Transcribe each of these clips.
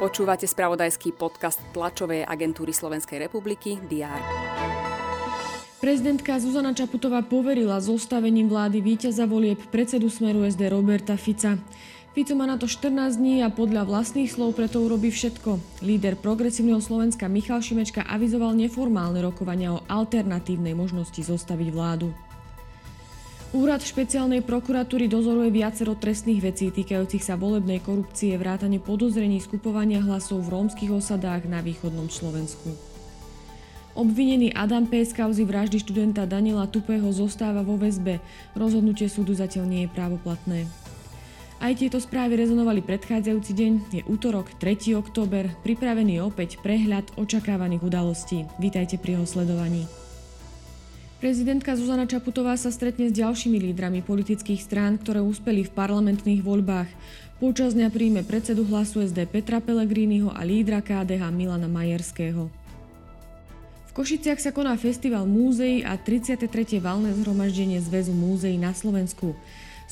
Počúvate spravodajský podcast tlačovej agentúry Slovenskej republiky DR. Prezidentka Zuzana Čaputová poverila zostavením vlády víťaza volieb predsedu Smeru SD Roberta Fica. Fico má na to 14 dní a podľa vlastných slov preto urobí všetko. Líder progresívneho Slovenska Michal Šimečka avizoval neformálne rokovania o alternatívnej možnosti zostaviť vládu. Úrad špeciálnej prokuratúry dozoruje viacero trestných vecí týkajúcich sa volebnej korupcie, vrátane podozrení skupovania hlasov v rómskych osadách na východnom Slovensku. Obvinený Adam P. z kauzy vraždy študenta Daniela Tupého zostáva vo väzbe. Rozhodnutie súdu zatiaľ nie je právoplatné. Aj tieto správy rezonovali predchádzajúci deň. Je útorok, 3. október, pripravený opäť prehľad očakávaných udalostí. Vítajte pri jeho sledovaní. Prezidentka Zuzana Čaputová sa stretne s ďalšími lídrami politických strán, ktoré úspeli v parlamentných voľbách. Počas dňa príjme predsedu hlasu SD Petra Pellegriniho a lídra KDH Milana Majerského. V Košiciach sa koná festival múzeí a 33. valné zhromaždenie Zväzu múzeí na Slovensku.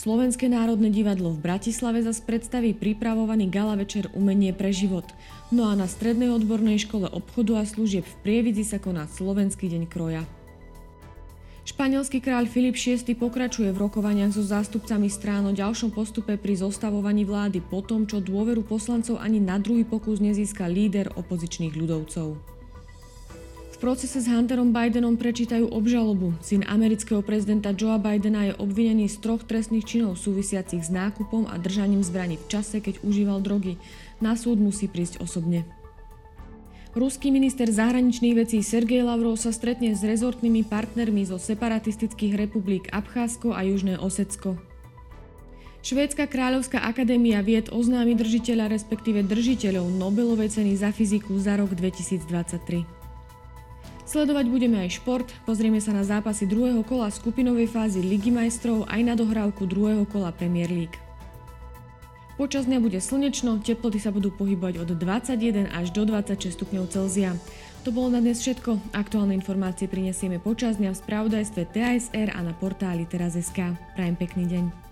Slovenské národné divadlo v Bratislave zas predstaví pripravovaný gala večer Umenie pre život. No a na Strednej odbornej škole obchodu a služieb v Prievidzi sa koná Slovenský deň kroja. Španielský kráľ Filip VI pokračuje v rokovaniach so zástupcami strán o ďalšom postupe pri zostavovaní vlády po tom, čo dôveru poslancov ani na druhý pokus nezíska líder opozičných ľudovcov. V procese s Hunterom Bidenom prečítajú obžalobu. Syn amerického prezidenta Joea Bidena je obvinený z troch trestných činov súvisiacich s nákupom a držaním zbraní v čase, keď užíval drogy. Na súd musí prísť osobne. Ruský minister zahraničných vecí Sergej Lavrov sa stretne s rezortnými partnermi zo separatistických republik Abcházsko a Južné Osecko. Švédska kráľovská akadémia vied oznámi držiteľa respektíve držiteľov Nobelovej ceny za fyziku za rok 2023. Sledovať budeme aj šport, pozrieme sa na zápasy druhého kola skupinovej fázy Ligy majstrov aj na dohrávku druhého kola Premier League. Počas dňa bude slnečno, teploty sa budú pohybovať od 21 až do 26 stupňov Celzia. To bolo na dnes všetko. Aktuálne informácie prinesieme počas dňa v spravodajstve TASR a na portáli teraz.sk. Prajem pekný deň.